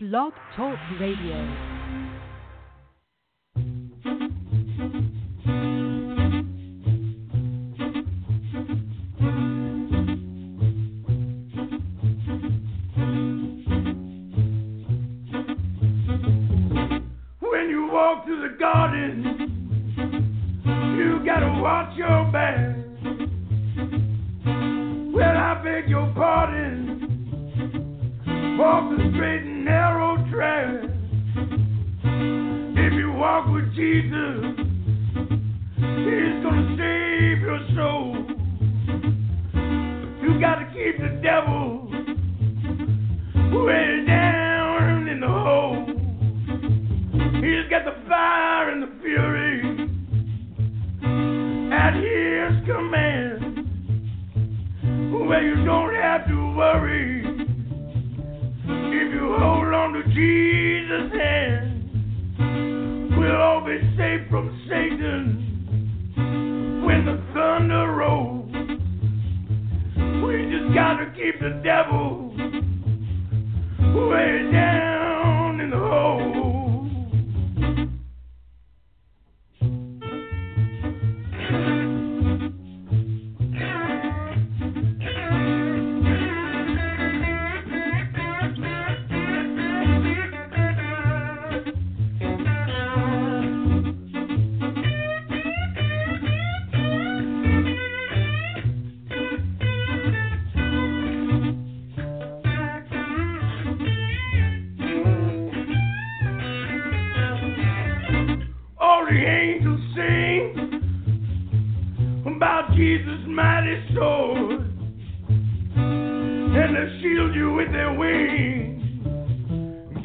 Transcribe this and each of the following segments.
Blog Talk Radio.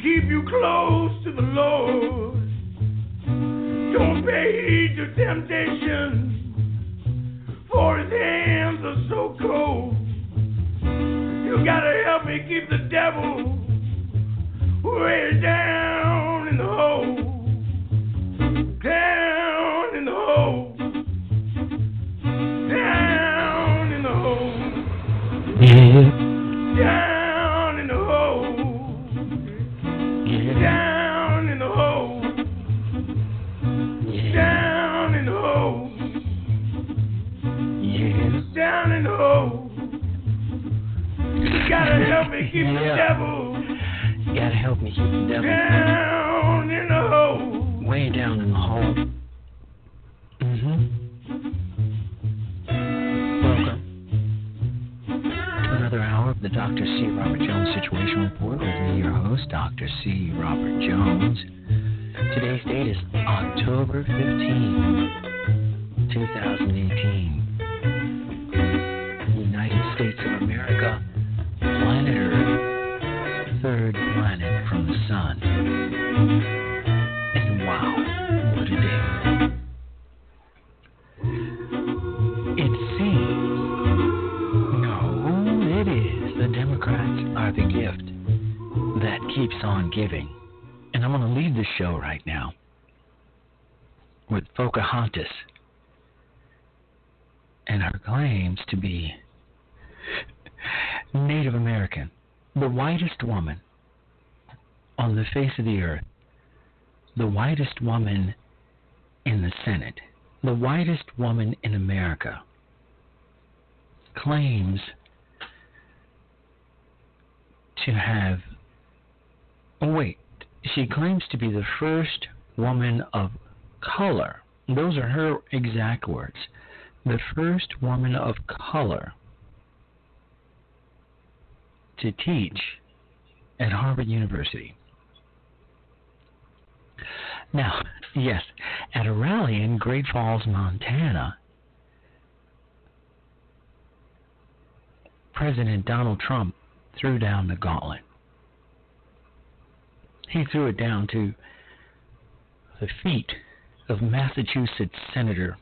Keep you close to the Lord. Don't pay heed to temptation, for His hands are so cold. You gotta help me keep the devil way down in the hole down gotta help me keep the Yeah. devil You gotta help me keep the devil down in the hole. way down in the hole. Mm-hmm. Welcome to another hour of the Dr. C. Robert Jones Situation Report with me, your host, Dr. C. Robert Jones. Today's date is October 15, 2018. Whitest woman in the Senate, the whitest woman in America, claims to have. Oh, wait. She claims to be the first woman of color. Those are her exact words. The first woman of color to teach at Harvard University. Now, yes, at a rally in Great Falls, Montana, President Donald Trump threw down the gauntlet. He threw it down to the feet of Massachusetts Senator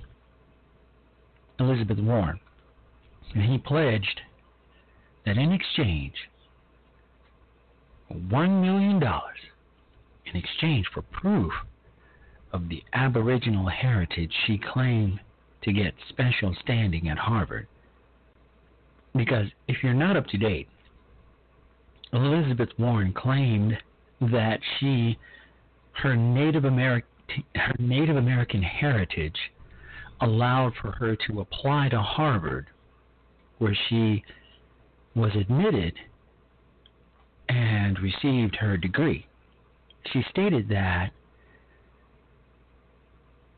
Elizabeth Warren. And he pledged that in exchange $1 million in exchange for proof of the Aboriginal heritage she claimed to get special standing at Harvard. Because if you're not up to date, Elizabeth Warren claimed that she her Native American her Native American heritage allowed for her to apply to Harvard, where she was admitted and received her degree. She stated that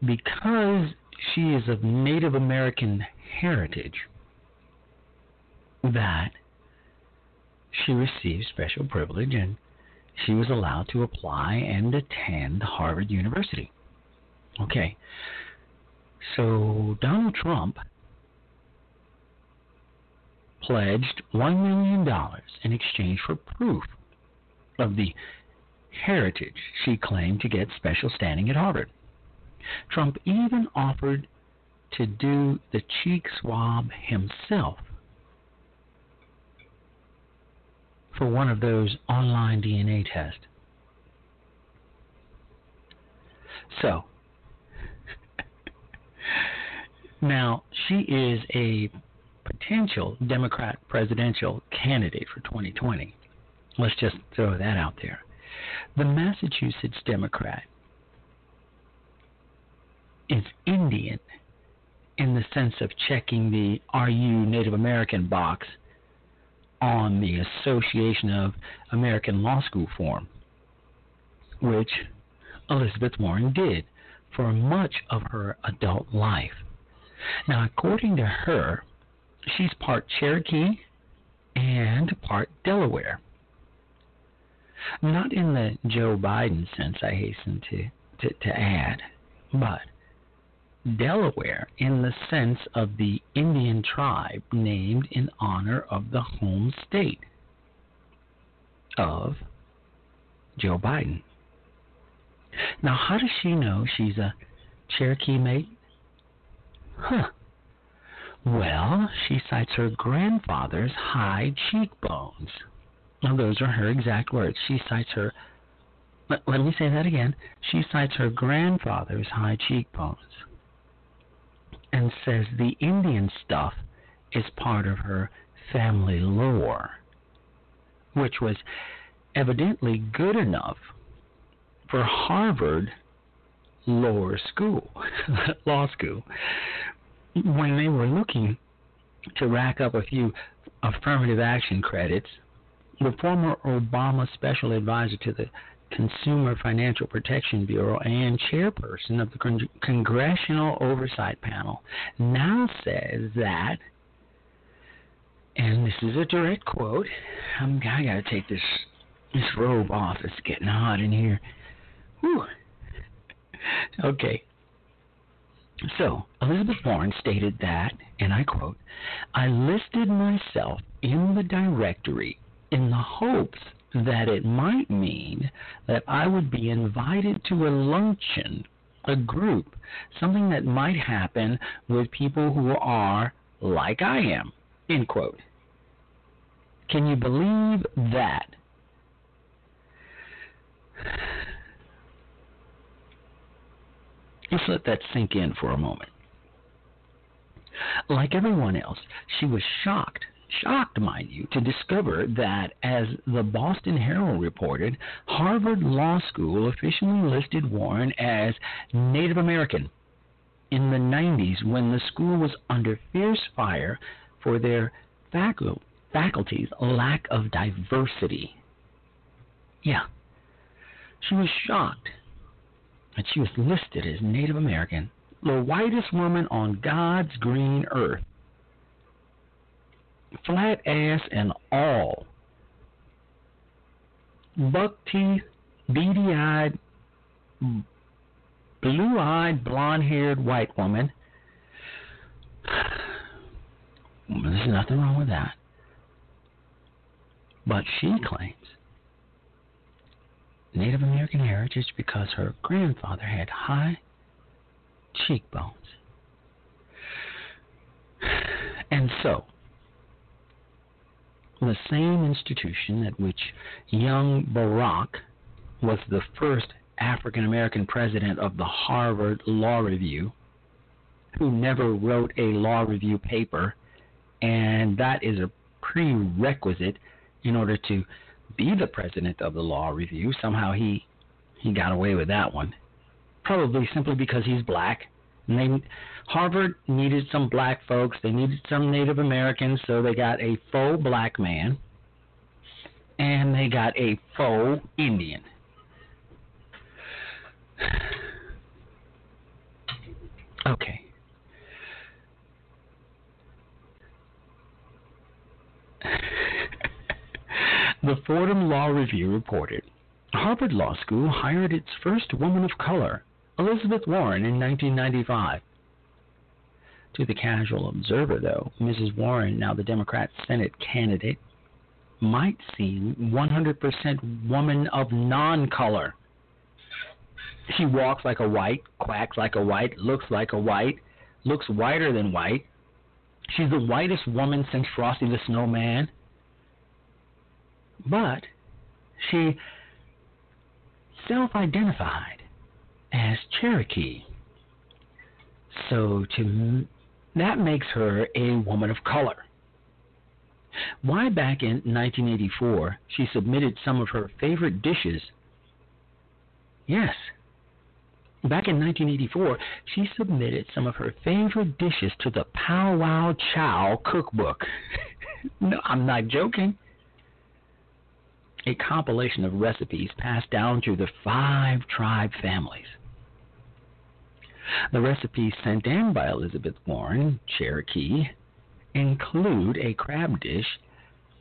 because she is of Native American heritage, that she received special privilege and she was allowed to apply and attend Harvard University. Okay. So Donald Trump pledged $1 million in exchange for proof of the heritage she claimed to get special standing at Harvard. Trump even offered to do the cheek swab himself for one of those online DNA tests. So, now she is a potential Democrat presidential candidate for 2020. Let's just throw that out there. The Massachusetts Democrat is Indian in the sense of checking the Are You Native American box on the Association of American Law School form, which Elizabeth Warren did for much of her adult life. Now, according to her, she's part Cherokee and part Delaware. Not in the Joe Biden sense, I hasten to, to, to add, but Delaware in the sense of the Indian tribe named in honor of the home state of Joe Biden. Now, how does she know she's a Cherokee mate? Huh. Well, she cites her grandfather's high cheekbones. Now, those are her exact words. She cites her. Let, let me say that again. She cites her grandfather's high cheekbones and says the Indian stuff is part of her family lore, which was evidently good enough for Harvard Law School, law school, when they were looking to rack up a few affirmative action credits. The former Obama special advisor to the Consumer Financial Protection Bureau and chairperson of the Con- Congressional Oversight Panel, now says that, and this is a direct quote. I'm, I got to take this this robe off. It's getting hot in here. Whew. Okay. So, Elizabeth Warren stated that, and I quote, I listed myself in the directory in the hopes that it might mean that I would be invited to a luncheon, a group, something that might happen with people who are like I am. End quote. Can you believe that? Let's let that sink in for a moment. Like everyone else, she was shocked shocked, mind you, to discover that, as the Boston Herald reported, Harvard Law School officially listed Warren as Native American in the 90s when the school was under fierce fire for their facu- faculty's lack of diversity. Yeah, she was shocked that she was listed as Native American, the whitest woman on God's green earth flat ass and all. Buck teeth, beady eyed, blue eyed, blonde haired white woman. There's nothing wrong with that. But she claims Native American heritage because her grandfather had high cheekbones. And so, the same institution at which young Barack was the first African American president of the Harvard Law Review, who never wrote a law review paper, and that is a prerequisite in order to be the president of the law review. Somehow he he got away with that one. Probably simply because he's black. And they Harvard needed some black folks. They needed some Native Americans, so they got a faux black man and they got a faux Indian. Okay. the Fordham Law Review reported Harvard Law School hired its first woman of color, Elizabeth Warren, in 1995. To the casual observer, though, Mrs. Warren, now the Democrat Senate candidate, might seem 100% woman of non color. She walks like a white, quacks like a white, looks like a white, looks whiter than white. She's the whitest woman since Frosty the Snowman. But she self identified as Cherokee. So to that makes her a woman of color. Why back in 1984 she submitted some of her favorite dishes? Yes. Back in 1984, she submitted some of her favorite dishes to the Pow Wow Chow cookbook. no, I'm not joking a compilation of recipes passed down through the five tribe families. The recipes sent in by Elizabeth Warren, Cherokee, include a crab dish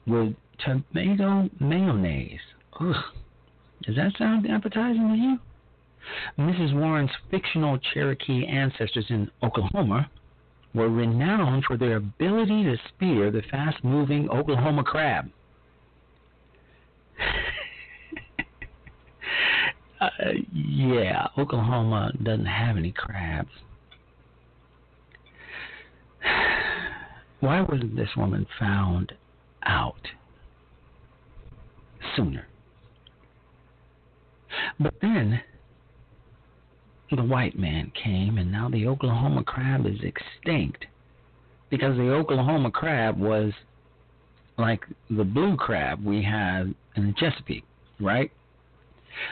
with tomato mayonnaise. Ugh. Does that sound appetizing to you? Mrs. Warren's fictional Cherokee ancestors in Oklahoma were renowned for their ability to spear the fast moving Oklahoma crab. Uh, yeah, Oklahoma doesn't have any crabs. Why wasn't this woman found out sooner? But then the white man came, and now the Oklahoma crab is extinct because the Oklahoma crab was like the blue crab we have in the Chesapeake, right?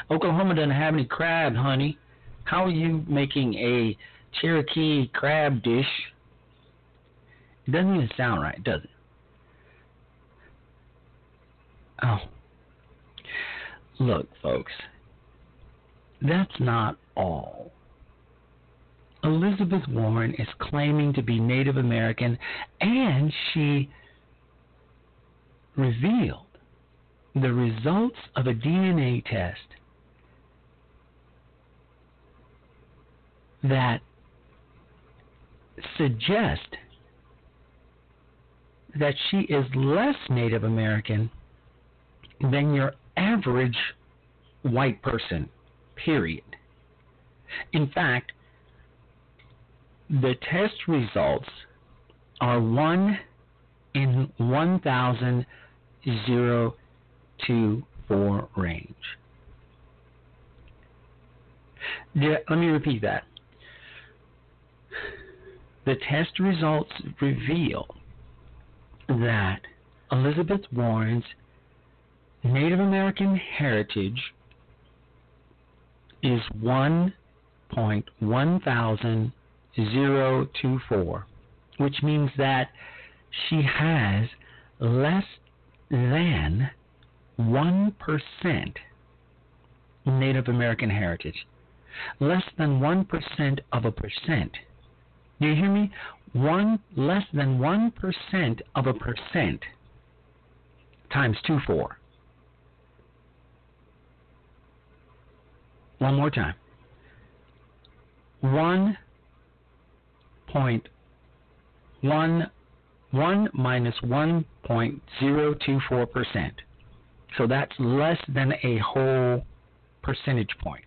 Oklahoma doesn't have any crab, honey. How are you making a Cherokee crab dish? It doesn't even sound right, does it? Oh. Look, folks, that's not all. Elizabeth Warren is claiming to be Native American, and she revealed the results of a DNA test that suggest that she is less Native American than your average white person, period. In fact, the test results are 1 in 1,024 range. Let me repeat that. The test results reveal that Elizabeth Warren's Native American heritage is 1.1024, which means that she has less than 1% Native American heritage. Less than 1% of a percent. Do you hear me? One less than 1% of a percent times 2 4. One more time. 1.1 1 minus 1.024%. So that's less than a whole percentage point.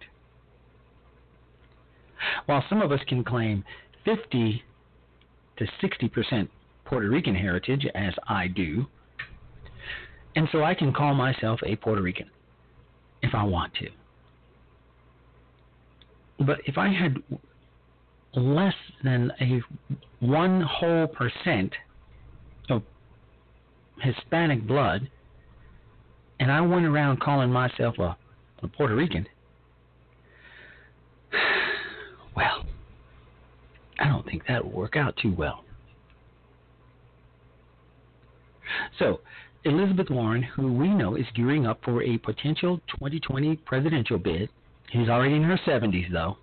While some of us can claim 50 to 60% Puerto Rican heritage, as I do, and so I can call myself a Puerto Rican if I want to. But if I had less than a one whole percent of Hispanic blood, and I went around calling myself a, a Puerto Rican, well, I don't think that will work out too well. So, Elizabeth Warren, who we know is gearing up for a potential 2020 presidential bid, she's already in her 70s though,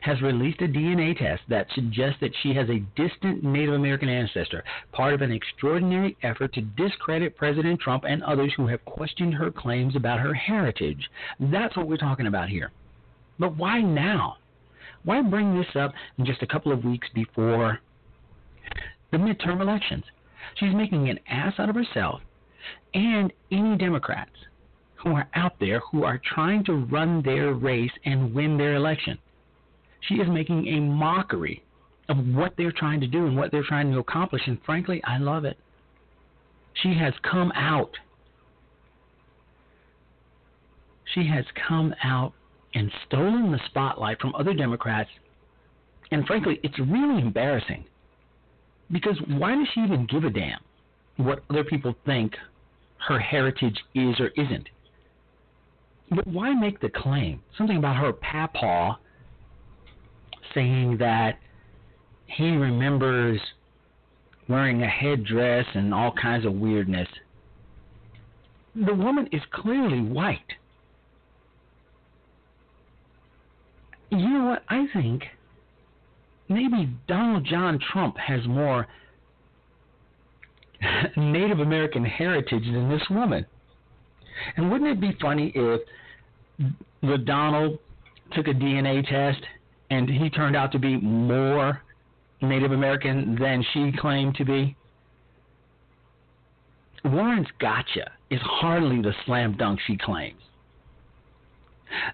has released a DNA test that suggests that she has a distant Native American ancestor, part of an extraordinary effort to discredit President Trump and others who have questioned her claims about her heritage. That's what we're talking about here. But why now? Why bring this up in just a couple of weeks before the midterm elections? She's making an ass out of herself and any Democrats who are out there who are trying to run their race and win their election. She is making a mockery of what they're trying to do and what they're trying to accomplish, and frankly, I love it. She has come out. She has come out and stolen the spotlight from other Democrats, and frankly, it's really embarrassing. Because why does she even give a damn what other people think her heritage is or isn't? But why make the claim? Something about her papa saying that he remembers wearing a headdress and all kinds of weirdness. The woman is clearly white. You know what? I think maybe Donald John Trump has more Native American heritage than this woman. And wouldn't it be funny if the Donald took a DNA test and he turned out to be more Native American than she claimed to be? Warren's gotcha is hardly the slam dunk she claims.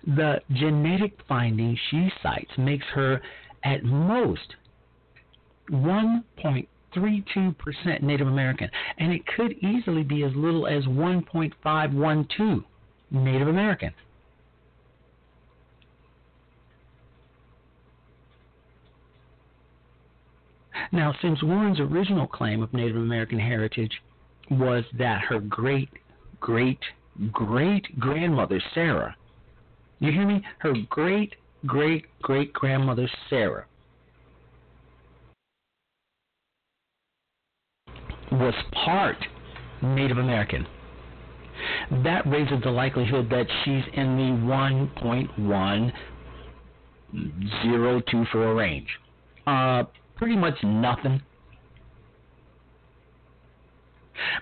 The genetic finding she cites makes her at most 1.32% Native American, and it could easily be as little as 1.512 Native American. Now, since Warren's original claim of Native American heritage was that her great, great, great grandmother, Sarah, you hear me? Her great, great, great grandmother, Sarah, was part Native American. That raises the likelihood that she's in the 1.102 range. Uh, pretty much nothing.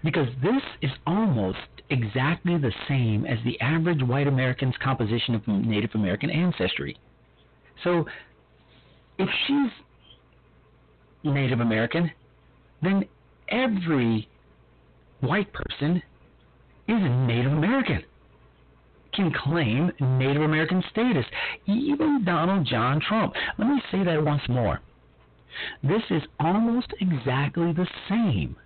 Because this is almost exactly the same as the average white American's composition of Native American ancestry. So, if she's Native American, then every white person is Native American, can claim Native American status, even Donald John Trump. Let me say that once more. This is almost exactly the same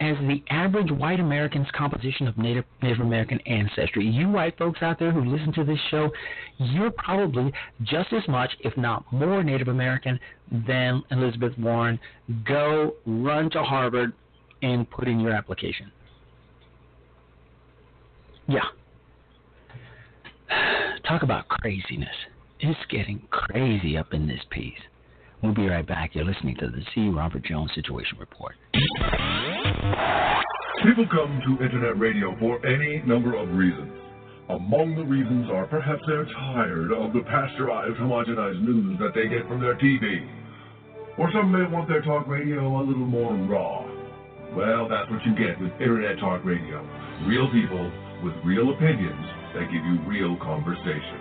as the average white American's composition of Native, Native American ancestry. You white folks out there who listen to this show, you're probably just as much, if not more, Native American than Elizabeth Warren. Go run to Harvard and put in your application. Yeah. Talk about craziness. It's getting crazy up in this piece. We'll be right back. You're listening to the C. Robert Jones Situation Report. People come to internet radio for any number of reasons. Among the reasons are perhaps they're tired of the pasteurized, homogenized news that they get from their TV. Or some may want their talk radio a little more raw. Well, that's what you get with Internet Talk Radio. Real people with real opinions that give you real conversation.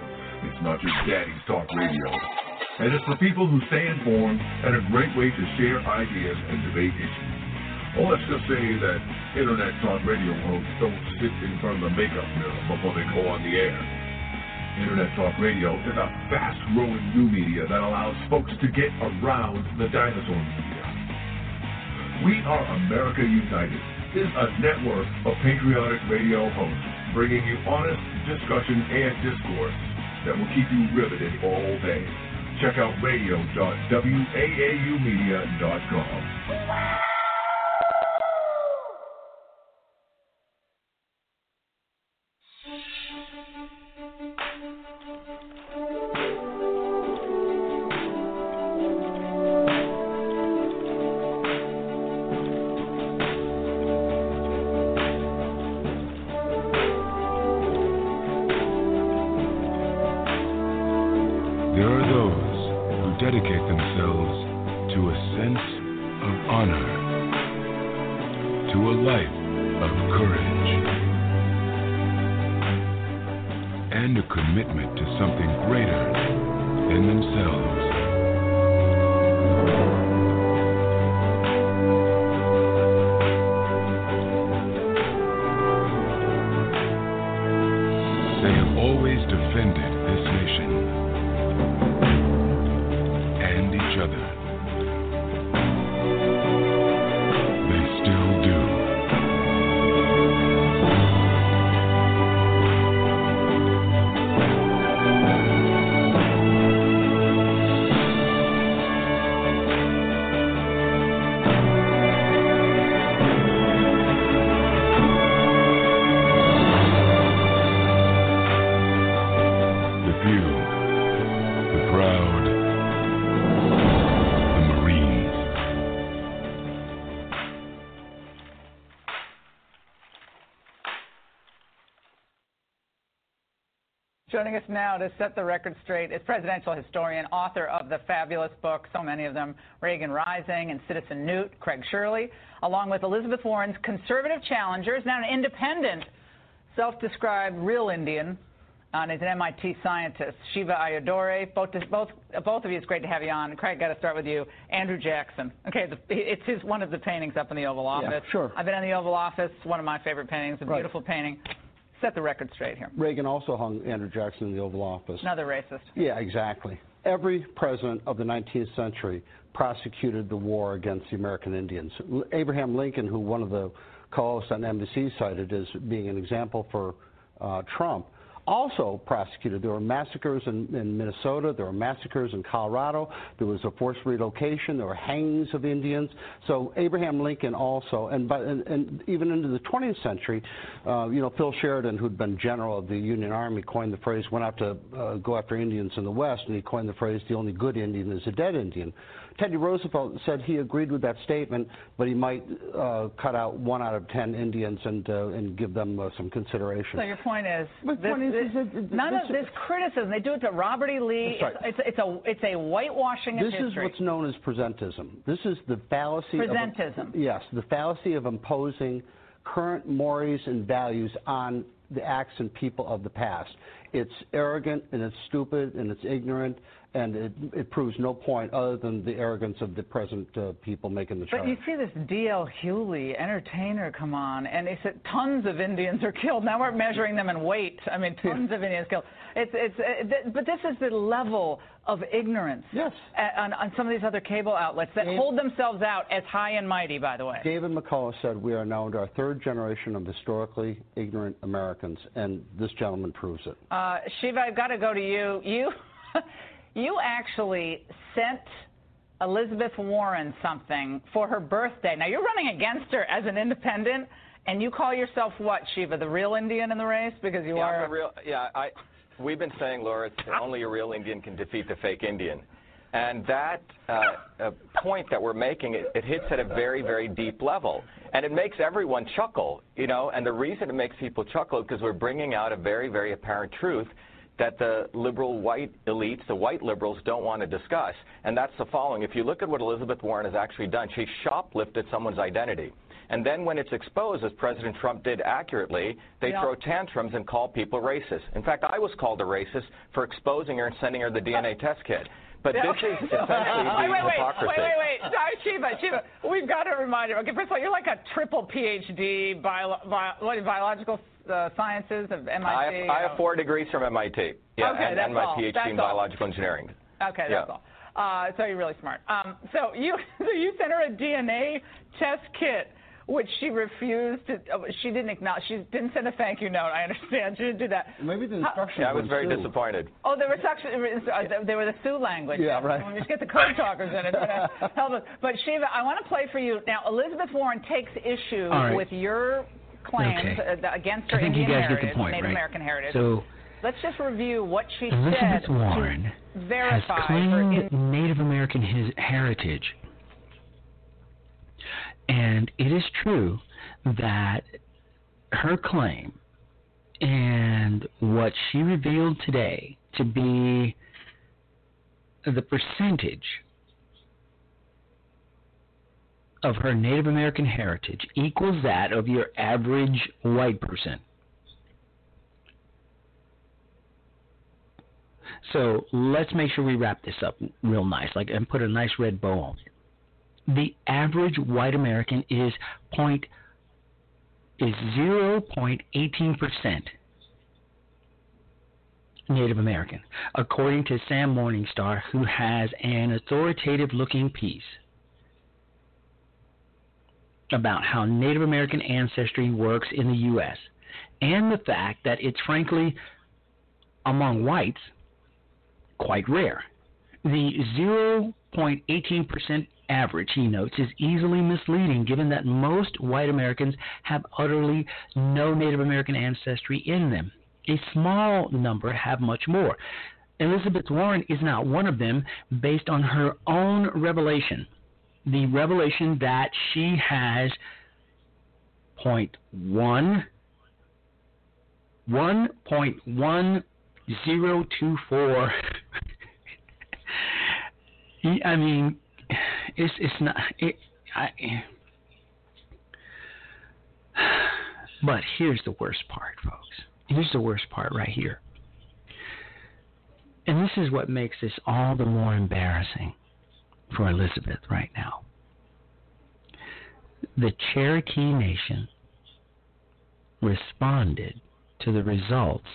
It's not your daddy's talk radio and it's for people who stay informed and a great way to share ideas and debate issues. Well, let's just say that Internet Talk Radio hosts don't sit in front of the makeup mirror before they go on the air. Internet Talk Radio is a fast-growing new media that allows folks to get around the dinosaur media. We Are America United is a network of patriotic radio hosts bringing you honest discussion and discourse that will keep you riveted all day. Check out radio.waaumedia.com. Joining us now to set the record straight is presidential historian, author of the fabulous book, so many of them, Reagan Rising and Citizen Newt, Craig Shirley, along with Elizabeth Warren's conservative challengers, now an independent, self-described real Indian, uh, and is an MIT scientist, Shiva Ayyadurai. Both, both, both of you, it's great to have you on. Craig, got to start with you. Andrew Jackson. Okay, the, it's his, one of the paintings up in the Oval Office. Yeah, sure. I've been in the Oval Office, one of my favorite paintings, a Right. beautiful painting. Set the record straight here. Reagan also hung Andrew Jackson in the Oval Office. Another racist. Yeah, exactly. Every president of the 19th century prosecuted the war against the American Indians. L- Abraham Lincoln, who one of the co-hosts on NBC cited as being an example for uh, Trump, also prosecuted. There were massacres in, in Minnesota. There were massacres in Colorado. There was a forced relocation. There were hangings of Indians. So Abraham Lincoln also, and, by, and, and even into the 20th century, uh, you know, Phil Sheridan, who'd been general of the Union Army, coined the phrase, went out to uh, go after Indians in the West, and he coined the phrase, the only good Indian is a dead Indian. Teddy Roosevelt said he agreed with that statement, but he might uh, cut out one out of ten Indians and, uh, and give them uh, some consideration. So your point is, this, point is- this- is that- none of this- this criticism. They do it to Robert E. Lee. Right. It's, it's, it's a it's a whitewashing of This is what's known as presentism. This is the fallacy of Presentism. of yes, the fallacy of imposing current mores and values on the acts and people of the past. It's arrogant and it's stupid and it's ignorant and it, it proves no point other than the arrogance of the present uh, people making the show. But you see this D.L. Hughley, entertainer, come on, and they said tons of Indians are killed. Now we're measuring them in weight. I mean, tons of Indians killed. It's, it's, uh, th- but this is the level of ignorance Yes. a- on, on some of these other cable outlets that Dave- hold themselves out as high and mighty, by the way. David McCullough said we are now into our third generation of historically ignorant Americans, and this gentleman proves it. Uh, Shiva, I've got to go to you. You, you actually sent Elizabeth Warren something for her birthday. Now you're running against her as an independent, and you call yourself what, Shiva, the real Indian in the race because you yeah, are. I'm a real, yeah, I, we've been saying, Laura, that only a real Indian can defeat the fake Indian. And that uh, uh, point that we're making, it, it hits at a very, very deep level. And it makes everyone chuckle, you know, and the reason it makes people chuckle is because we're bringing out a very, very apparent truth that the liberal white elites, the white liberals, don't want to discuss. And that's the following. If you look at what Elizabeth Warren has actually done, she shoplifted someone's identity. And then when it's exposed, as President Trump did accurately, they Yeah. throw tantrums and call people racist. In fact, I was called a racist for exposing her and sending her the DNA test kit. But this is essentially wait, wait, hypocrisy. wait, wait, wait. Sorry, Shiva, Shiva. We've got to remind her. Okay, first of all, you're like a triple PhD bio, bio, what, biological uh, sciences of MIT. I have, I have four degrees from MIT. Yeah, Okay, and, that's and my all. PhD That's in all. biological engineering. Okay, that's Yeah. all. Uh, so you're really smart. Um, so you so you sent her a DNA test kit, which she refused to. Uh, she didn't acknowledge. She didn't send a thank you note. I understand. She didn't do that. Maybe the How- instructions. Yeah, I was very too. disappointed. Oh, they were actually uh, they were the Sioux language. Yeah, right. We should get the code talkers in it. help us. But Shiva, I want to play for you now. Elizabeth Warren takes issue All right. with your claims Okay. uh, against her I think you Indian heritage, the point, Native right? American heritage. So Let's just review what she Elizabeth said Warren to has claimed In- Native American his heritage. And it is true that her claim and what she revealed today to be the percentage of her Native American heritage equals that of your average white person. So let's make sure we wrap this up real nice, like and put a nice red bow on it. The average white American is point is zero point eighteen percent Native American, according to Sam Morningstar, who has an authoritative looking piece about how Native American ancestry works in the U.S. and the fact that it's frankly, among whites, quite rare. The 0.18% average, he notes, is easily misleading given that most white Americans have utterly no Native American ancestry in them. A small number have much more. Elizabeth Warren is not one of them based on her own revelation. The revelation that she has point one one point one zero two four. I mean it's it's not it I but here's the worst part folks. Here's the worst part right here. And this is what makes this all the more embarrassing for Elizabeth right now. The Cherokee Nation responded to the results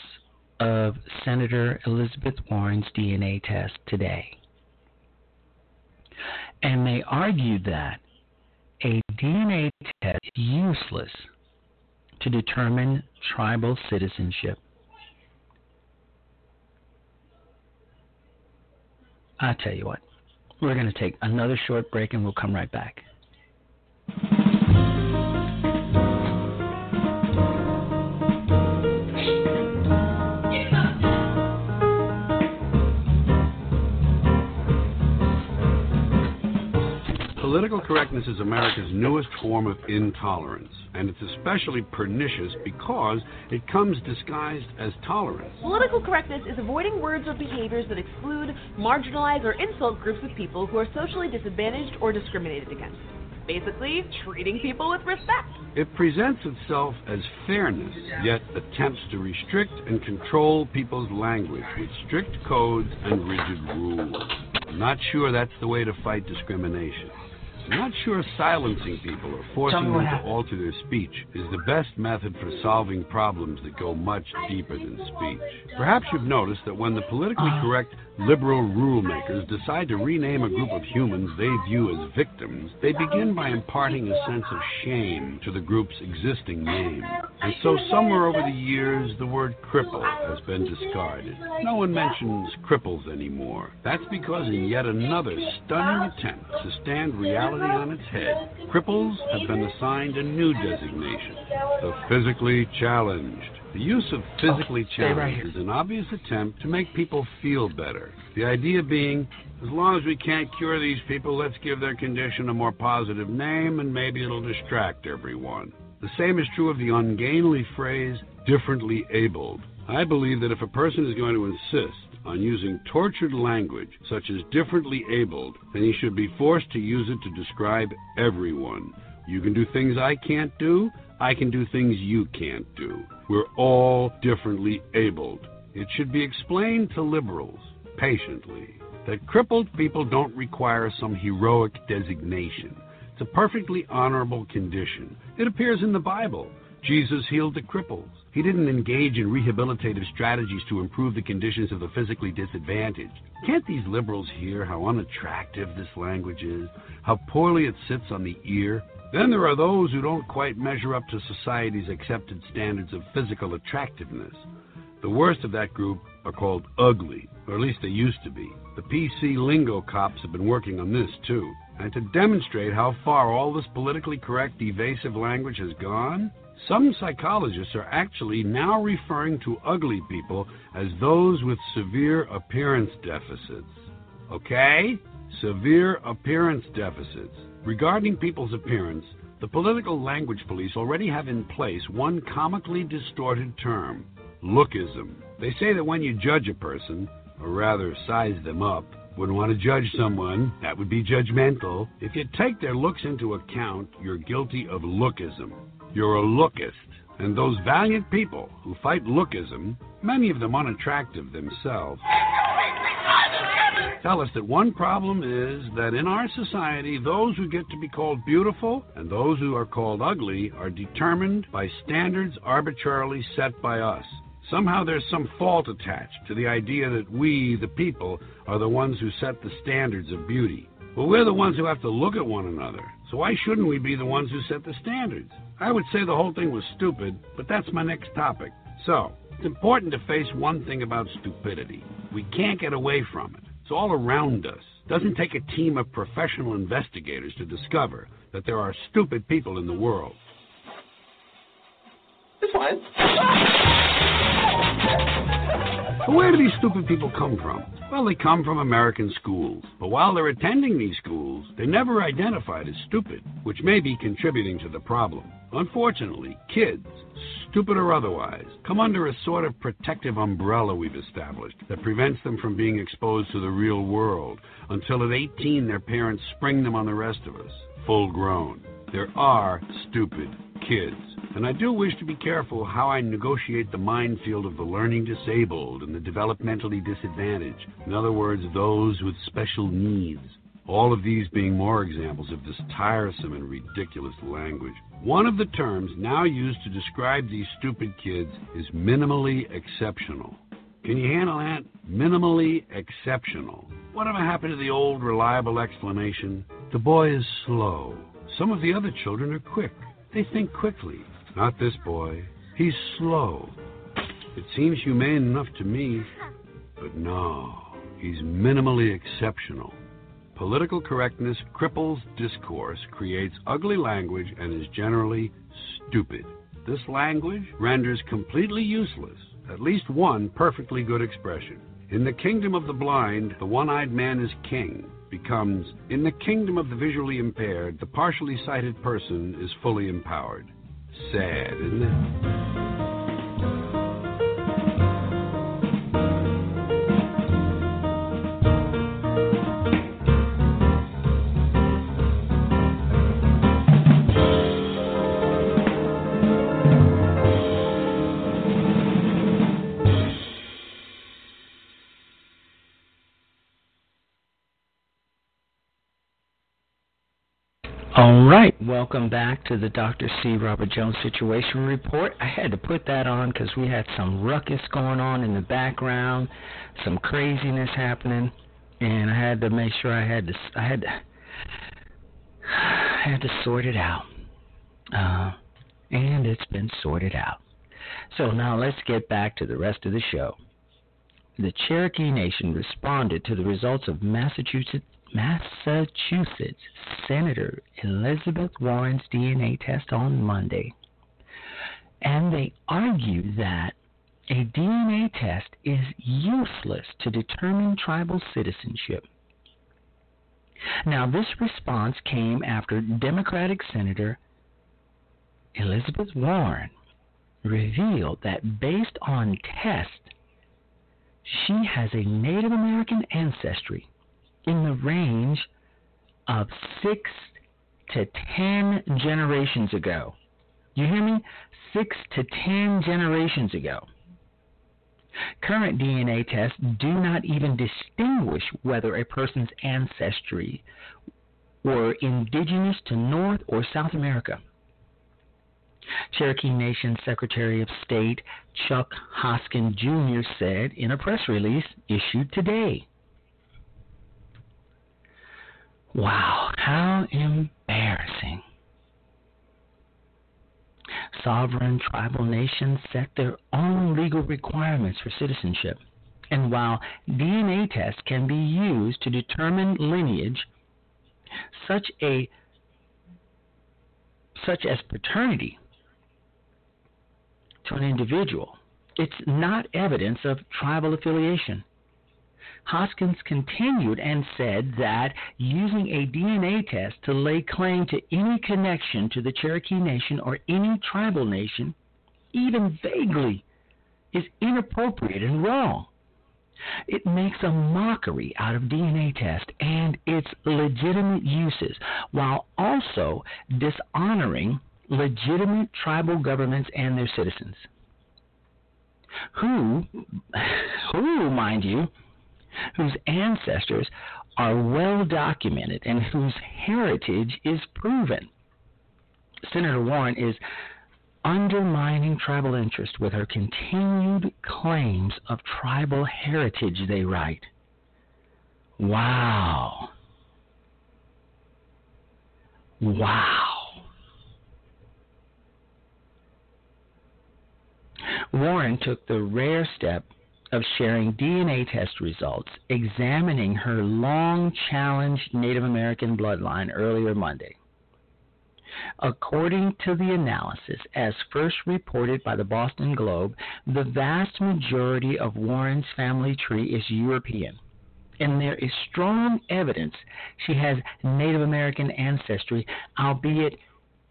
of Senator Elizabeth Warren's DNA test today. And they argued that a DNA test is useless to determine tribal citizenship. I tell you what, we're going to take another short break and we'll come right back. Political correctness is America's newest form of intolerance, and it's especially pernicious because it comes disguised as tolerance. Political correctness is avoiding words or behaviors that exclude, marginalize, or insult groups of people who are socially disadvantaged or discriminated against. Basically, treating people with respect. It presents itself as fairness, yet attempts to restrict and control people's language with strict codes and rigid rules. I'm not sure that's the way to fight discrimination. I'm not sure silencing people or forcing them to happened. alter their speech is the best method for solving problems that go much deeper than speech. Perhaps you've noticed that when the politically uh. correct liberal rulemakers decide to rename a group of humans they view as victims, they begin by imparting a sense of shame to the group's existing name. And so, somewhere over the years, the word cripple has been discarded. No one mentions cripples anymore. That's because, in yet another stunning attempt to stand reality on its head, cripples have been assigned a new designation the physically challenged. The use of physically oh, challenged right is an obvious attempt to make people feel better. The idea being, as long as we can't cure these people, let's give their condition a more positive name and maybe it'll distract everyone. The same is true of the ungainly phrase, differently abled. I believe that if a person is going to insist on using tortured language, such as differently abled, then he should be forced to use it to describe everyone. You can do things I can't do, I can do things you can't do. We're all differently abled. It should be explained to liberals, patiently, that crippled people don't require some heroic designation. It's a perfectly honorable condition. It appears in the Bible. Jesus healed the cripples. He didn't engage in rehabilitative strategies to improve the conditions of the physically disadvantaged. Can't these liberals hear how unattractive this language is? How poorly it sits on the ear? Then there are those who don't quite measure up to society's accepted standards of physical attractiveness. The worst of that group are called ugly, or at least they used to be. The PC lingo cops have been working on this too. And to demonstrate how far all this politically correct, evasive language has gone, some psychologists are actually now referring to ugly people as those with severe appearance deficits. Okay? Severe appearance deficits. Regarding people's appearance, the political language police already have in place one comically distorted term lookism. They say that when you judge a person, or rather size them up, Wouldn't want to judge someone. That would be judgmental. If you take their looks into account, you're guilty of lookism. You're a lookist. And those valiant people who fight lookism, many of them unattractive themselves, tell us that one problem is that in our society, those who get to be called beautiful and those who are called ugly are determined by standards arbitrarily set by us. Somehow there's some fault attached to the idea that we, the people, are the ones who set the standards of beauty. Well, we're the ones who have to look at one another. So why shouldn't we be the ones who set the standards? I would say the whole thing was stupid, but that's my next topic. So, it's important to face one thing about stupidity. We can't get away from it. It's all around us. It doesn't take a team of professional investigators to discover that there are stupid people in the world. It's fine. Where do these stupid people come from? Well, they come from American schools. But while they're attending these schools, they're never identified as stupid, which may be contributing to the problem. Unfortunately, kids, stupid or otherwise, come under a sort of protective umbrella we've established that prevents them from being exposed to the real world until at 18 their parents spring them on the rest of us, full grown. There are stupid kids. And I do wish to be careful how I negotiate the minefield of the learning disabled and the developmentally disadvantaged. In other words, those with special needs. All of these being more examples of this tiresome and ridiculous language. One of the terms now used to describe these stupid kids is minimally exceptional. Can you handle that? Minimally exceptional. Whatever happened to the old reliable explanation? The boy is slow. Some of the other children are quick. They think quickly. Not this boy. He's slow. It seems humane enough to me, but no. He's minimally exceptional. Political correctness cripples discourse, creates ugly language, and is generally stupid. This language renders completely useless at least one perfectly good expression. In the kingdom of the blind, the one eyed man is king becomes In the kingdom of the visually impaired, the partially sighted person is fully empowered. Sad, isn't it? Right, welcome back to the Dr. C. Robert Jones Situation Report. I had to put that on because we had some ruckus going on in the background, some craziness happening, and I had to make sure I had to, I had to, I had to sort it out. Uh, and it's been sorted out. So now let's get back to the rest of the show. The Cherokee Nation responded to the results of Massachusetts Massachusetts Senator Elizabeth Warren's DNA test on Monday. And they argue that a DNA test is useless to determine tribal citizenship. Now, this response came after Democratic Senator Elizabeth Warren revealed that based on tests, she has a Native American ancestry in the range of six to ten generations ago. You hear me? Six to ten generations ago. Current DNA tests do not even distinguish whether a person's ancestry were indigenous to North or South America. Cherokee Nation Secretary of State Chuck Hoskin Jr. said in a press release issued today Wow, how embarrassing. Sovereign tribal nations set their own legal requirements for citizenship. And while DNA tests can be used to determine lineage, such a such as paternity to an individual, it's not evidence of tribal affiliation. Hoskins continued and said that using a DNA test to lay claim to any connection to the Cherokee Nation or any tribal nation, even vaguely, is inappropriate and wrong. It makes a mockery out of DNA test and its legitimate uses while also dishonoring legitimate tribal governments and their citizens. Who, who, mind you, whose ancestors are well documented and whose heritage is proven. Senator Warren is undermining tribal interest with her continued claims of tribal heritage, they write. Wow. Wow. Warren took the rare step of sharing DNA test results examining her long challenged Native American bloodline earlier Monday. According to the analysis, as first reported by the Boston Globe, the vast majority of Warren's family tree is European, and there is strong evidence she has Native American ancestry, albeit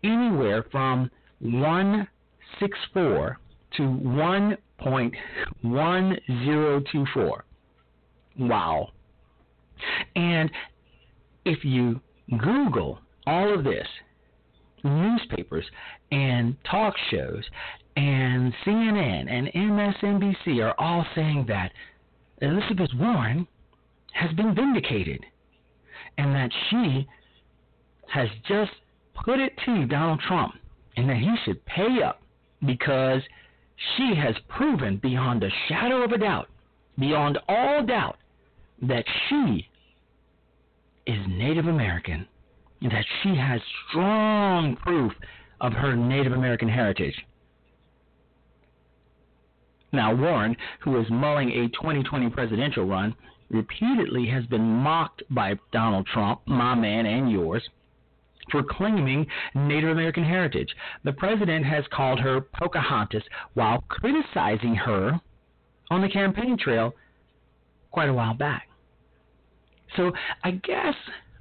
anywhere from 164 to 1.1024. Wow. And if you Google all of this, newspapers and talk shows and CNN and MSNBC are all saying that Elizabeth Warren has been vindicated and that she has just put it to Donald Trump and that he should pay up because she has proven beyond a shadow of a doubt, beyond all doubt, that she is Native American and that she has strong proof of her Native American heritage. Now, Warren, who is mulling a 2020 presidential run, repeatedly has been mocked by Donald Trump, my man and yours, for claiming Native American heritage. The president has called her Pocahontas while criticizing her on the campaign trail quite a while back. So I guess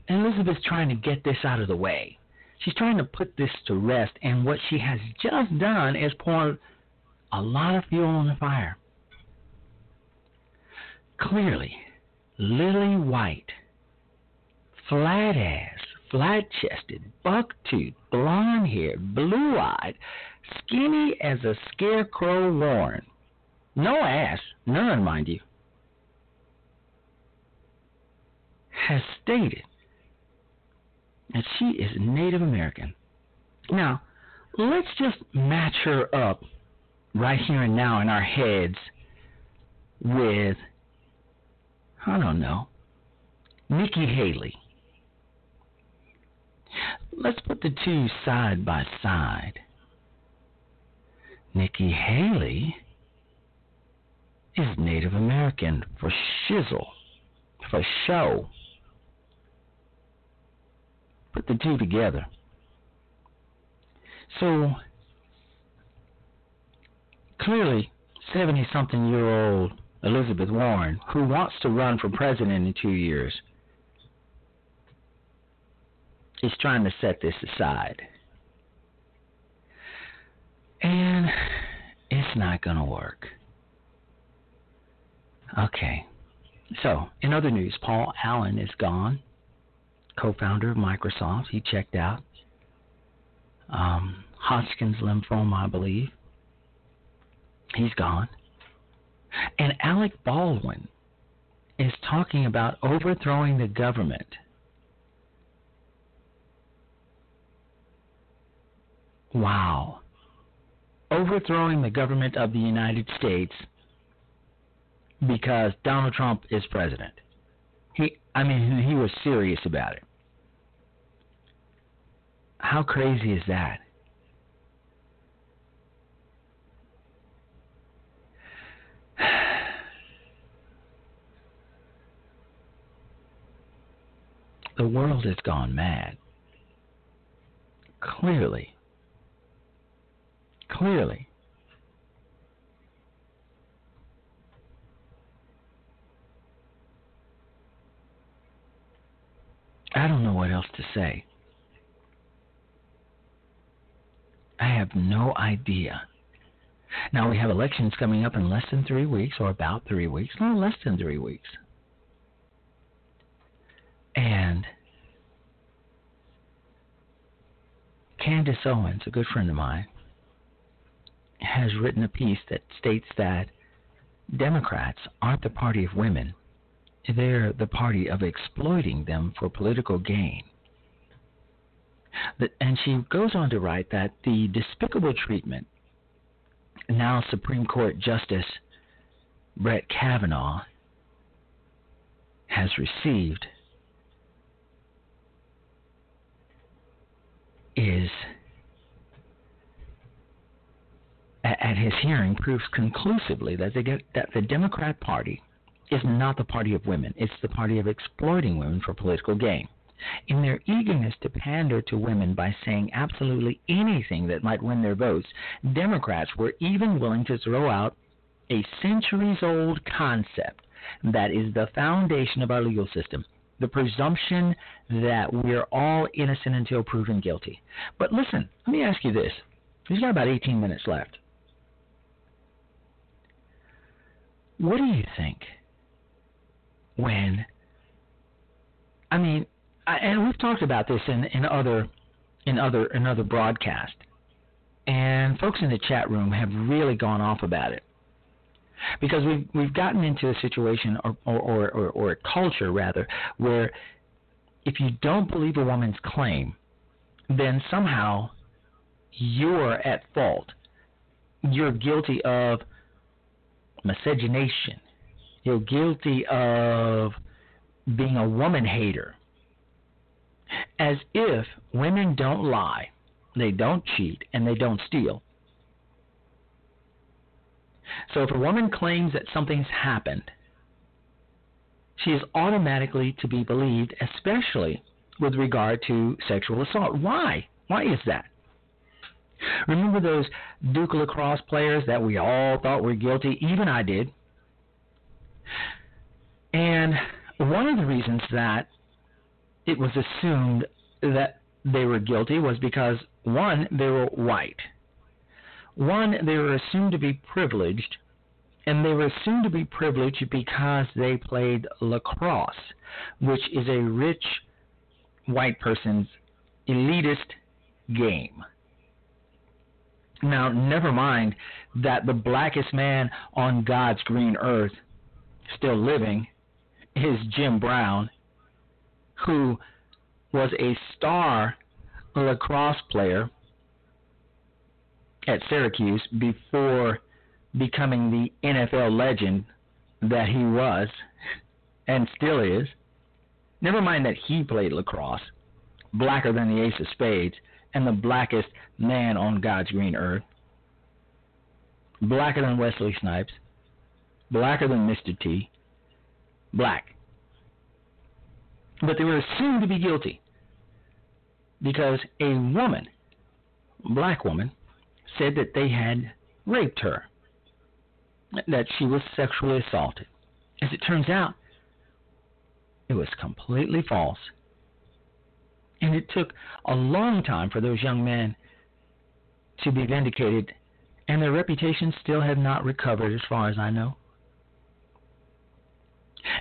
Elizabeth's trying to get this out of the way. She's trying to put this to rest, and what she has just done is pour a lot of fuel on the fire. Clearly, lily white, flat ass, flat chested, buck toothed, blonde haired, blue eyed, skinny as a scarecrow Warren. No ass, none, mind you. Has stated that she is Native American. Now, let's just match her up right here and now in our heads with, I don't know, Nikki Haley. Let's put the two side by side. Nikki Haley is Native American for shizzle, for show. Put the two together. So clearly, 70 something year old Elizabeth Warren, who wants to run for president in two years, is trying to set this aside. And it's not going to work. Okay. So, in other news, Paul Allen is gone co-founder of Microsoft. He checked out. Um, Hodgkin's lymphoma, I believe. He's gone. And Alec Baldwin is talking about overthrowing the government. Wow. Overthrowing the government of the United States because Donald Trump is president. He I mean he was serious about it. How crazy is that? The world has gone mad. Clearly. Clearly. I don't know what else to say. I have no idea Now we have elections coming up in less than three weeks, or about three weeks, no less than three weeks. And Candace Owens, a good friend of mine, has written a piece that states that Democrats aren't the party of women, they're the party of exploiting them for political gain. And she goes on to write that the despicable treatment now Supreme Court Justice Brett Kavanaugh has received is at his hearing proves conclusively that, get, that the Democrat Party is not the party of women. It's the party of exploiting women for political gain. In their eagerness to pander to women by saying absolutely anything that might win their votes, Democrats were even willing to throw out a centuries old concept that is the foundation of our legal system the presumption that we're all innocent until proven guilty. But listen, let me ask you this. We've got about 18 minutes left. What do you think? When? I mean, I, and we've talked about this in, in other in other another broadcast, and folks in the chat room have really gone off about it. Because we've we've gotten into a situation or or, or, or a culture rather where if you don't believe a woman's claim, then somehow you're at fault. You're guilty of miscegenation. You're guilty of being a woman hater. As if women don't lie, they don't cheat, and they don't steal. So if a woman claims that something's happened, she is automatically to be believed, especially with regard to sexual assault. Why? Why is that? Remember those Duke lacrosse players that we all thought were guilty? Even I did. And one of the reasons that it was assumed that they were guilty was because, one, they were white. One, they were assumed to be privileged, and they were assumed to be privileged because they played lacrosse, which is a rich white person's elitist game. Now, never mind that the blackest man on God's green earth, still living, is Jim Brown, who was a star lacrosse player at Syracuse before becoming the NFL legend that he was and still is. Never mind that he played lacrosse, blacker than the ace of spades, and the blackest man on God's green earth. Blacker than Wesley Snipes. Blacker than Mr. T. Black. But they were assumed to be guilty because a woman, black woman, said that they had raped her, that she was sexually assaulted. As it turns out, it was completely false. And it took a long time for those young men to be vindicated, and their reputations still have not recovered, as far as I know.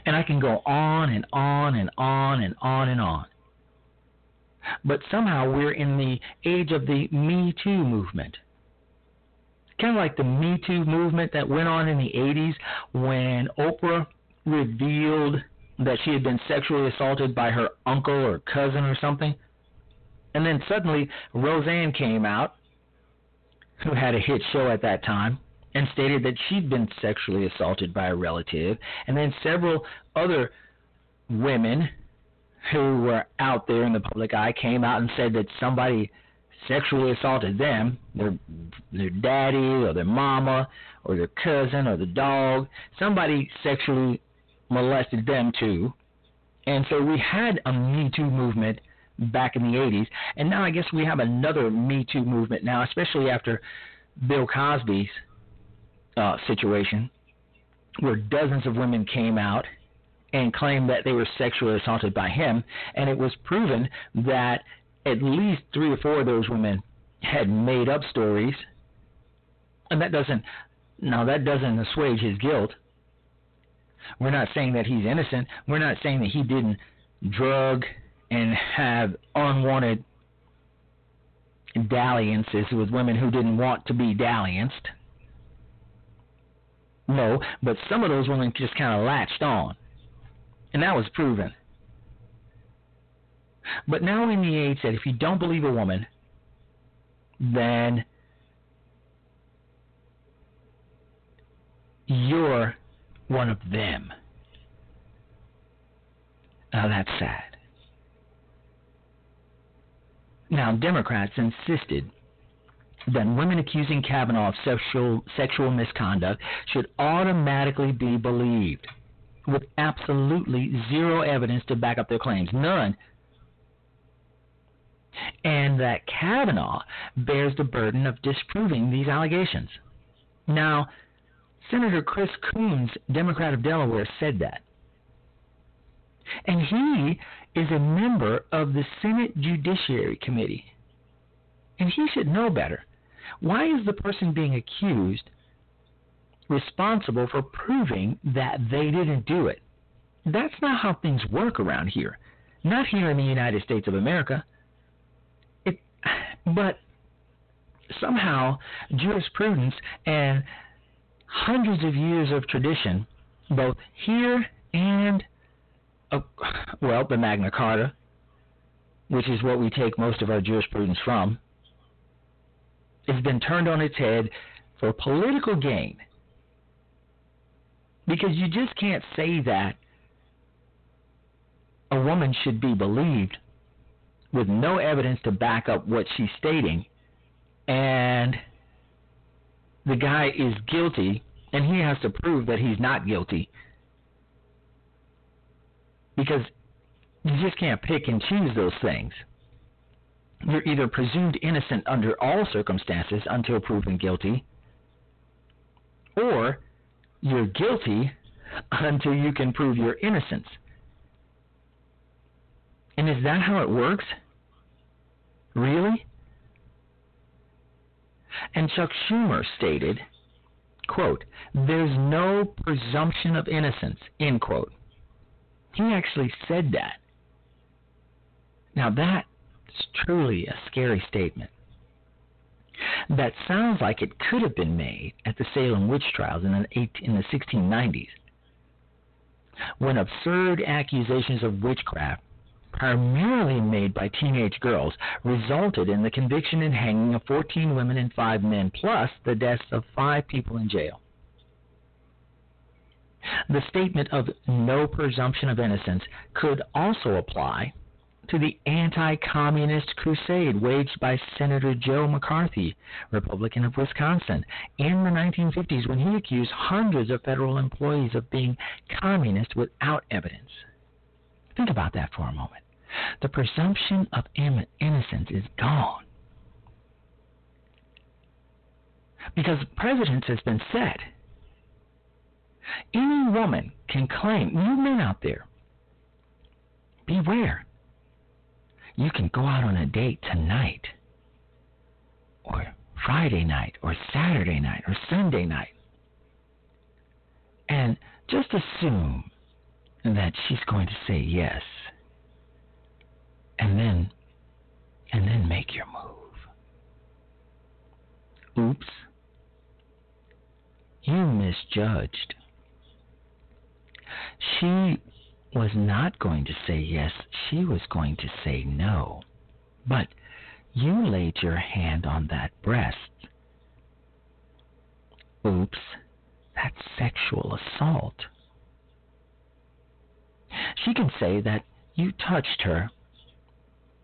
And I can go on and on and on and on and on. But somehow we're in the age of the Me Too movement. Kind of like the Me Too movement that went on in the 80s when Oprah revealed that she had been sexually assaulted by her uncle or cousin or something. And then suddenly Roseanne came out, who had a hit show at that time, and stated that she'd been sexually assaulted by a relative. And then several other women who were out there in the public eye came out and said that somebody sexually assaulted them, their their daddy or their mama or their cousin or the dog, somebody sexually molested them too. And so we had a Me Too movement back in the 80s, and now I guess we have another Me Too movement now, especially after Bill Cosby's uh, situation, where dozens of women came out and claimed that they were sexually assaulted by him, and it was proven that at least three or four of those women had made up stories And that doesn't, now that doesn't assuage his guilt. We're not saying that he's innocent. We're not saying that he didn't drug and have unwanted dalliances with women who didn't want to be dallianced. No, but some of those women just kind of latched on. And that was proven. But now in the age that if you don't believe a woman, then you're one of them. Now that's sad. Now, Democrats insisted that women accusing Kavanaugh of sexual, sexual misconduct should automatically be believed with absolutely zero evidence to back up their claims. None. And that Kavanaugh bears the burden of disproving these allegations. Now, Senator Chris Coons, Democrat of Delaware, said that. And he is a member of the Senate Judiciary Committee. And he should know better. Why is the person being accused responsible for proving that they didn't do it? That's not how things work around here. Not here in the United States of America. It, but somehow jurisprudence and hundreds of years of tradition, both here and uh, well, the Magna Carta, which is what we take most of our jurisprudence from, has been turned on its head for political gain. Because you just can't say that a woman should be believed with no evidence to back up what she's stating, and the guy is guilty, and he has to prove that he's not guilty because you just can't pick and choose those things. You're either presumed innocent under all circumstances until proven guilty, or you're guilty until you can prove your innocence. And is that how it works? Really? And Chuck Schumer stated, quote, there's no presumption of innocence, end quote. He actually said that. Now that is truly a scary statement. That sounds like it could have been made at the Salem witch trials in the, 18, in the 1690s, when absurd accusations of witchcraft, primarily made by teenage girls, resulted in the conviction and hanging of 14 women and 5 men, plus the deaths of 5 people in jail. The statement of no presumption of innocence could also apply to the anti communist crusade waged by Senator Joe McCarthy, Republican of Wisconsin, in the 1950s when he accused hundreds of federal employees of being communist without evidence. Think about that for a moment. The presumption of innocence is gone. Because precedence has been set any woman can claim, you men out there, beware. You can go out on a date tonight, or Friday night, or Saturday night, or Sunday night, and just assume that she's going to say yes, and then, and then make your move. Oops. You misjudged. She was not going to say yes, she was going to say no. But you laid your hand on that breast. Oops, that's sexual assault. She can say that you touched her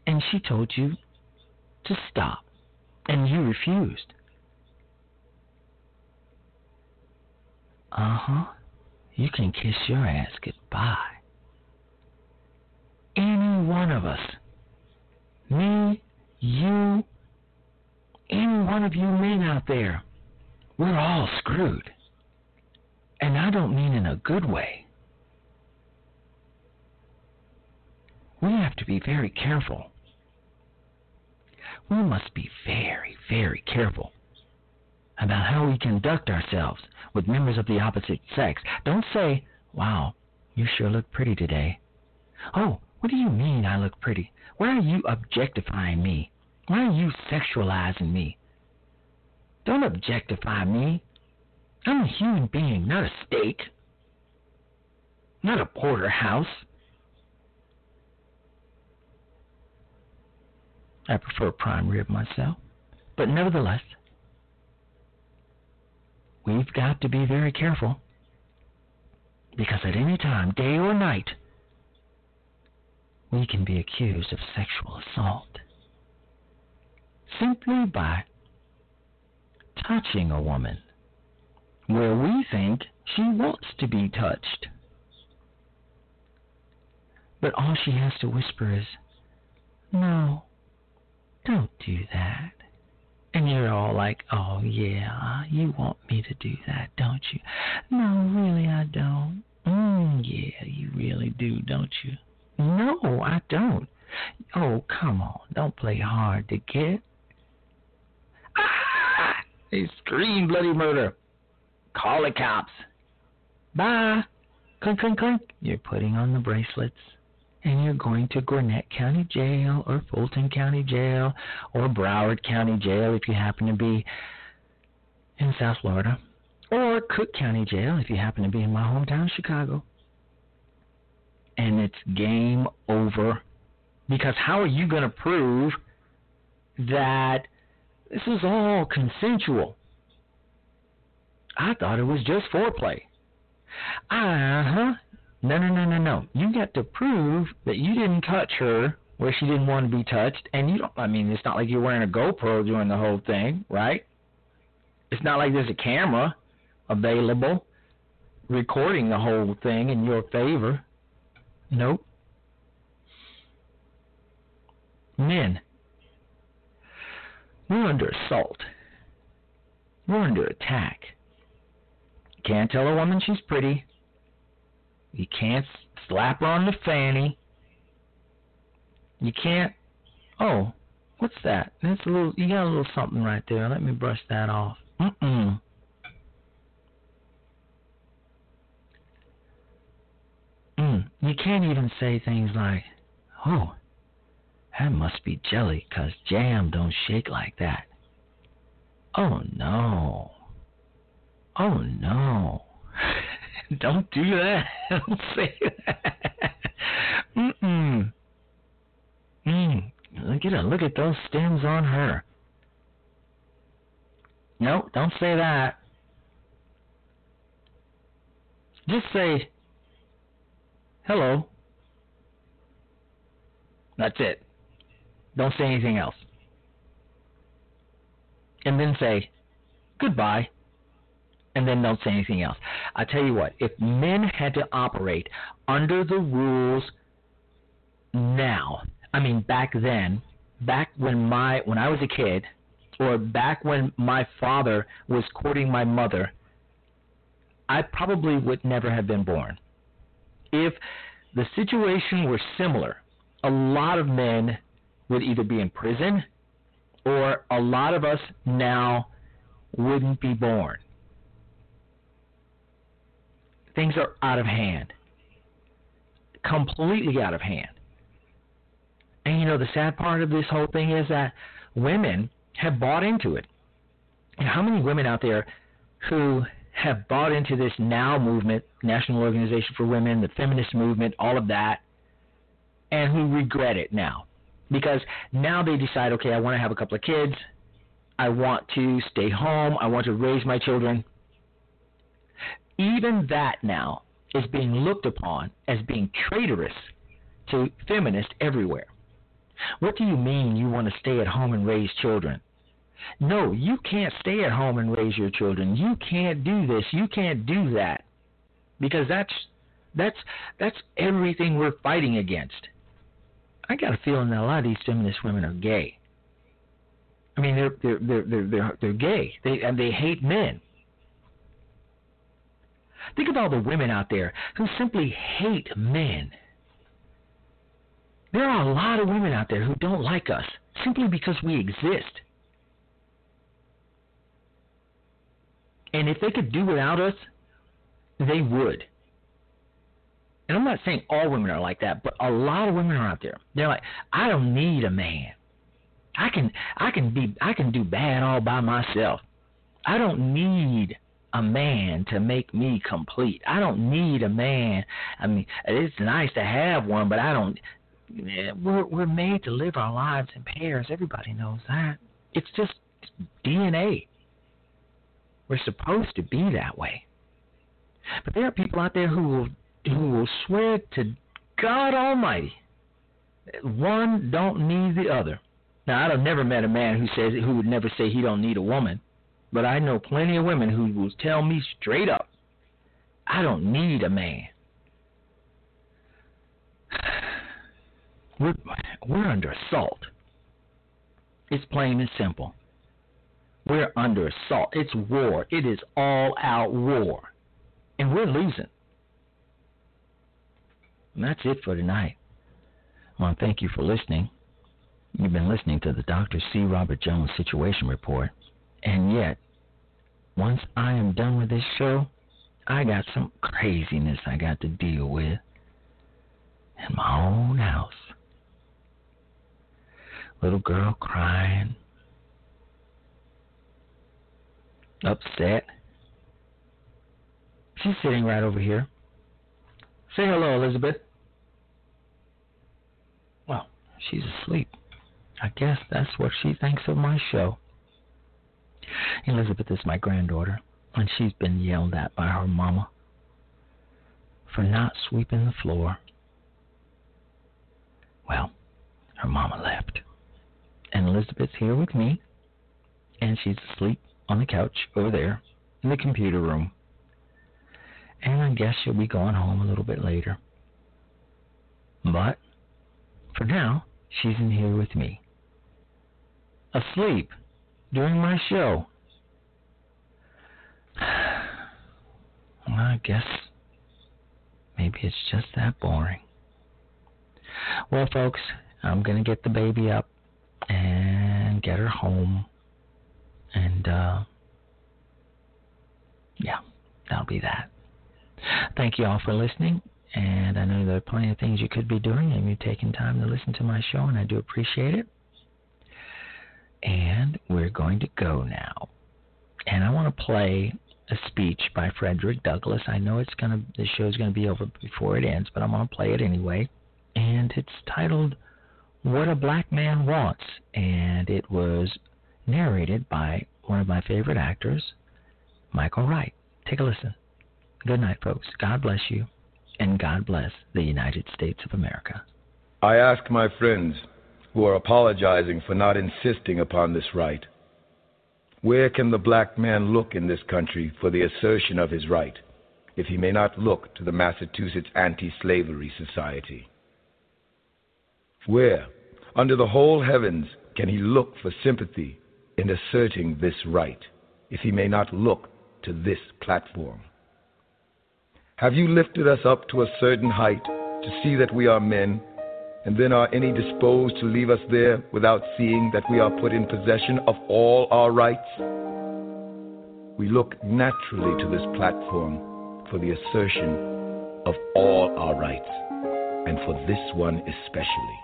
and she told you to stop and you refused. Uh huh you can kiss your ass goodbye. Any one of us, me, you, any one of you men out there, we're all screwed. And I don't mean in a good way. We have to be very careful. We must be very, very careful about how we conduct ourselves with members of the opposite sex. Don't say, Wow, you sure look pretty today. Oh, what do you mean I look pretty? Why are you objectifying me? Why are you sexualizing me? Don't objectify me. I'm a human being, not a steak. Not a porterhouse. I prefer prime rib myself. But nevertheless, we've got to be very careful because at any time, day or night, we can be accused of sexual assault simply by touching a woman where we think she wants to be touched. But all she has to whisper is, No, don't do that. And you're all like, Oh, yeah, you want me to do that, don't you? No, really, I don't. Mm, yeah, you really do, don't you? No, I don't. Oh, come on. Don't play hard to get. Ah! They scream bloody murder. Call the cops. Bye. Clink, clink, clink. You're putting on the bracelets and you're going to Gwinnett County Jail or Fulton County Jail or Broward County Jail if you happen to be in South Florida or Cook County Jail if you happen to be in my hometown, Chicago. And it's game over. Because how are you going to prove that this is all consensual? I thought it was just foreplay. Uh huh. No, no, no, no, no. You got to prove that you didn't touch her where she didn't want to be touched, and you don't. I mean, it's not like you're wearing a GoPro during the whole thing, right? It's not like there's a camera available recording the whole thing in your favor. Nope. Men, we're under assault. We're under attack. Can't tell a woman she's pretty. You can't slap on the fanny. You can't. Oh, what's that? That's a little. You got a little something right there. Let me brush that off. Mm-mm. Mm. You can't even say things like, "Oh, that must be jelly, 'cause jam don't shake like that." Oh no. Oh no. don't do that. Don't say that. Mm-mm. Mm. Look at her. Look at those stems on her. No, don't say that. Just say hello. That's it. Don't say anything else. And then say goodbye and then don't say anything else. I tell you what, if men had to operate under the rules now, I mean back then, back when my when I was a kid, or back when my father was courting my mother, I probably would never have been born. If the situation were similar, a lot of men would either be in prison or a lot of us now wouldn't be born things are out of hand. Completely out of hand. And you know, the sad part of this whole thing is that women have bought into it. And how many women out there who have bought into this now movement, National Organization for Women, the feminist movement, all of that, and who regret it now? Because now they decide, okay, I want to have a couple of kids. I want to stay home. I want to raise my children even that now is being looked upon as being traitorous to feminists everywhere. What do you mean you want to stay at home and raise children? No, you can't stay at home and raise your children. You can't do this. You can't do that. Because that's that's that's everything we're fighting against. I got a feeling that a lot of these feminist women are gay. I mean, they're they're they're they're they're, they're gay. They and they hate men. Think of all the women out there who simply hate men. There are a lot of women out there who don't like us simply because we exist. And if they could do without us, they would. And I'm not saying all women are like that, but a lot of women are out there. They're like, I don't need a man. I can I can be I can do bad all by myself. I don't need a man to make me complete. I don't need a man. I mean, it's nice to have one, but I don't. We're we're made to live our lives in pairs. Everybody knows that. It's just DNA. We're supposed to be that way. But there are people out there who will who will swear to God Almighty one don't need the other. Now I've never met a man who says who would never say he don't need a woman, but I know plenty of women who will tell me straight up, I don't need a man. We're we're under assault. It's plain and simple. We're under assault. It's war. It is all out war. And we're losing. And that's it for tonight. I want to thank you for listening. You've been listening to the Dr. C. Robert Jones Situation Report. And yet, once I am done with this show, I got some craziness I got to deal with in my own house. Little girl crying, upset. She's sitting right over here. Say hello, Elizabeth. Well, she's asleep. I guess that's what she thinks of my show. Elizabeth is my granddaughter, and she's been yelled at by her mama for not sweeping the floor. Well, her mama left. And Elizabeth's here with me, and she's asleep on the couch over there in the computer room. And I guess she'll be going home a little bit later. But for now, she's in here with me. Asleep during my show. Well, I guess maybe it's just that boring. Well, folks, I'm going to get the baby up and get her home. And, uh, yeah, that'll be that. Thank you all for listening. And I know there are plenty of things you could be doing, and you're taking time to listen to my show, and I do appreciate it. And going to go now. And I want to play a speech by Frederick Douglass. I know it's gonna the show's gonna be over before it ends, but I'm gonna play it anyway. And it's titled "What a Black Man Wants," and it was narrated by one of my favorite actors, Michael Wright. Take a listen. Good night, folks. God bless you, and God bless the United States of America. I ask my friends who are apologizing for not insisting upon this right where can the black man look in this country for the assertion of his right, if he may not look to the Massachusetts Anti Slavery Society? Where, under the whole heavens, can he look for sympathy in asserting this right, if he may not look to this platform? Have you lifted us up to a certain height to see that we are men, and then are any disposed to leave us there without seeing that we are put in possession of all our rights? We look naturally to this platform for the assertion of all our rights, and for this one especially.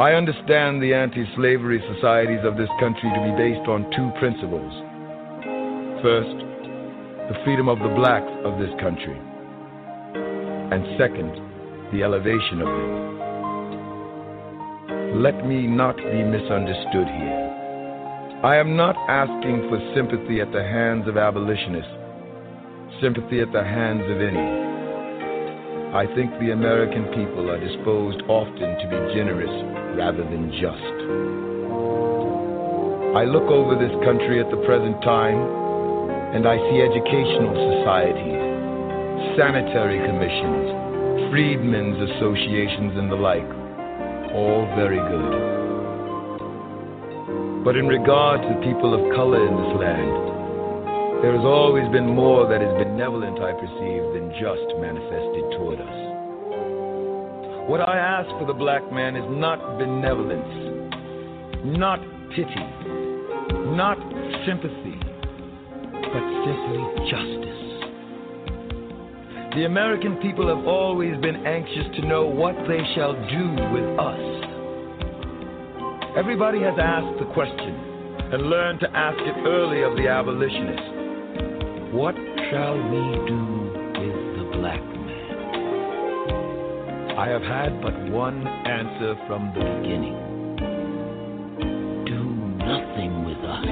I understand the anti slavery societies of this country to be based on two principles. First, the freedom of the blacks of this country, and second, the elevation of them. Let me not be misunderstood here. I am not asking for sympathy at the hands of abolitionists, sympathy at the hands of any. I think the American people are disposed often to be generous rather than just. I look over this country at the present time and I see educational societies, sanitary commissions, freedmen's associations, and the like. All very good. But in regard to people of color in this land, there has always been more that is benevolent, I perceive, than just manifested toward us. What I ask for the black man is not benevolence, not pity, not sympathy, but simply justice. The American people have always been anxious to know what they shall do with us. Everybody has asked the question and learned to ask it early of the abolitionists. What shall we do with the black man? I have had but one answer from the beginning. Do nothing with us.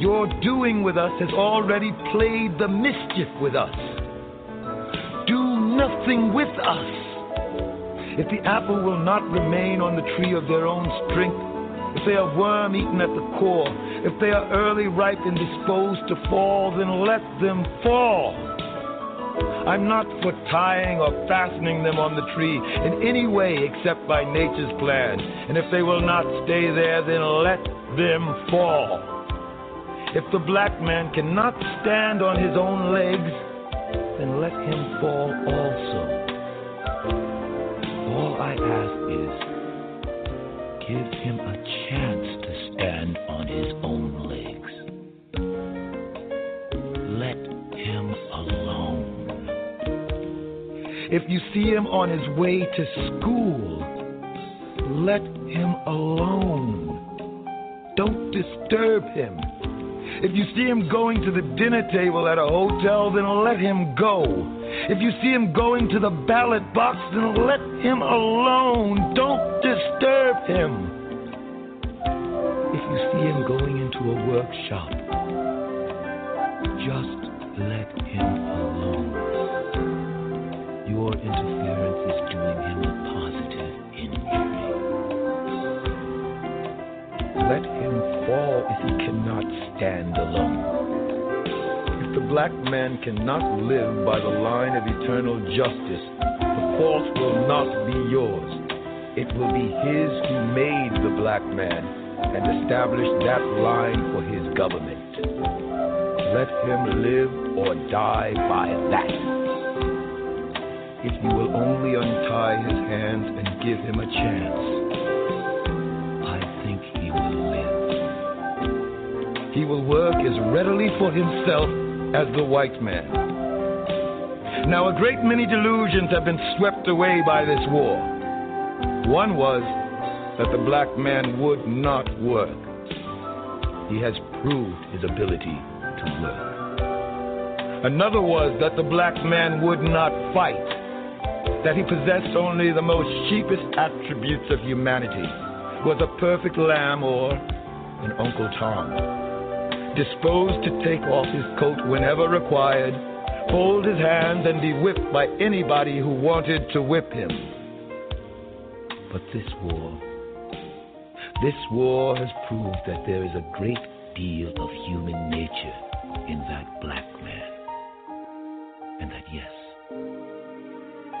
Your doing with us has already played the mischief with us. Nothing with us. If the apple will not remain on the tree of their own strength, if they are worm eaten at the core, if they are early ripe and disposed to fall, then let them fall. I'm not for tying or fastening them on the tree in any way except by nature's plan. And if they will not stay there, then let them fall. If the black man cannot stand on his own legs, then let him fall also. All I ask is give him a chance to stand on his own legs. Let him alone. If you see him on his way to school, let him alone. Don't disturb him. If you see him going to the dinner table at a hotel, then let him go. If you see him going to the ballot box, then let him alone. Don't disturb him. If you see him going into a workshop, just let him alone. Your interference is doing him stand alone. If the black man cannot live by the line of eternal justice, the fault will not be yours. It will be his who made the black man and established that line for his government. Let him live or die by that. If you will only untie his hands and give him a chance, He will work as readily for himself as the white man. Now, a great many delusions have been swept away by this war. One was that the black man would not work. He has proved his ability to work. Another was that the black man would not fight, that he possessed only the most cheapest attributes of humanity, was a perfect lamb or an Uncle Tom, disposed to take off his coat whenever required, fold his hands, and be whipped by anybody who wanted to whip him. But this war, this war has proved that there is a great deal of human nature in that black man. And that, yes,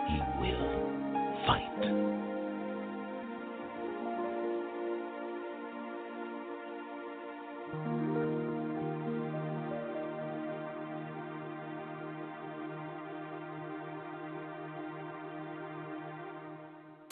he will fight.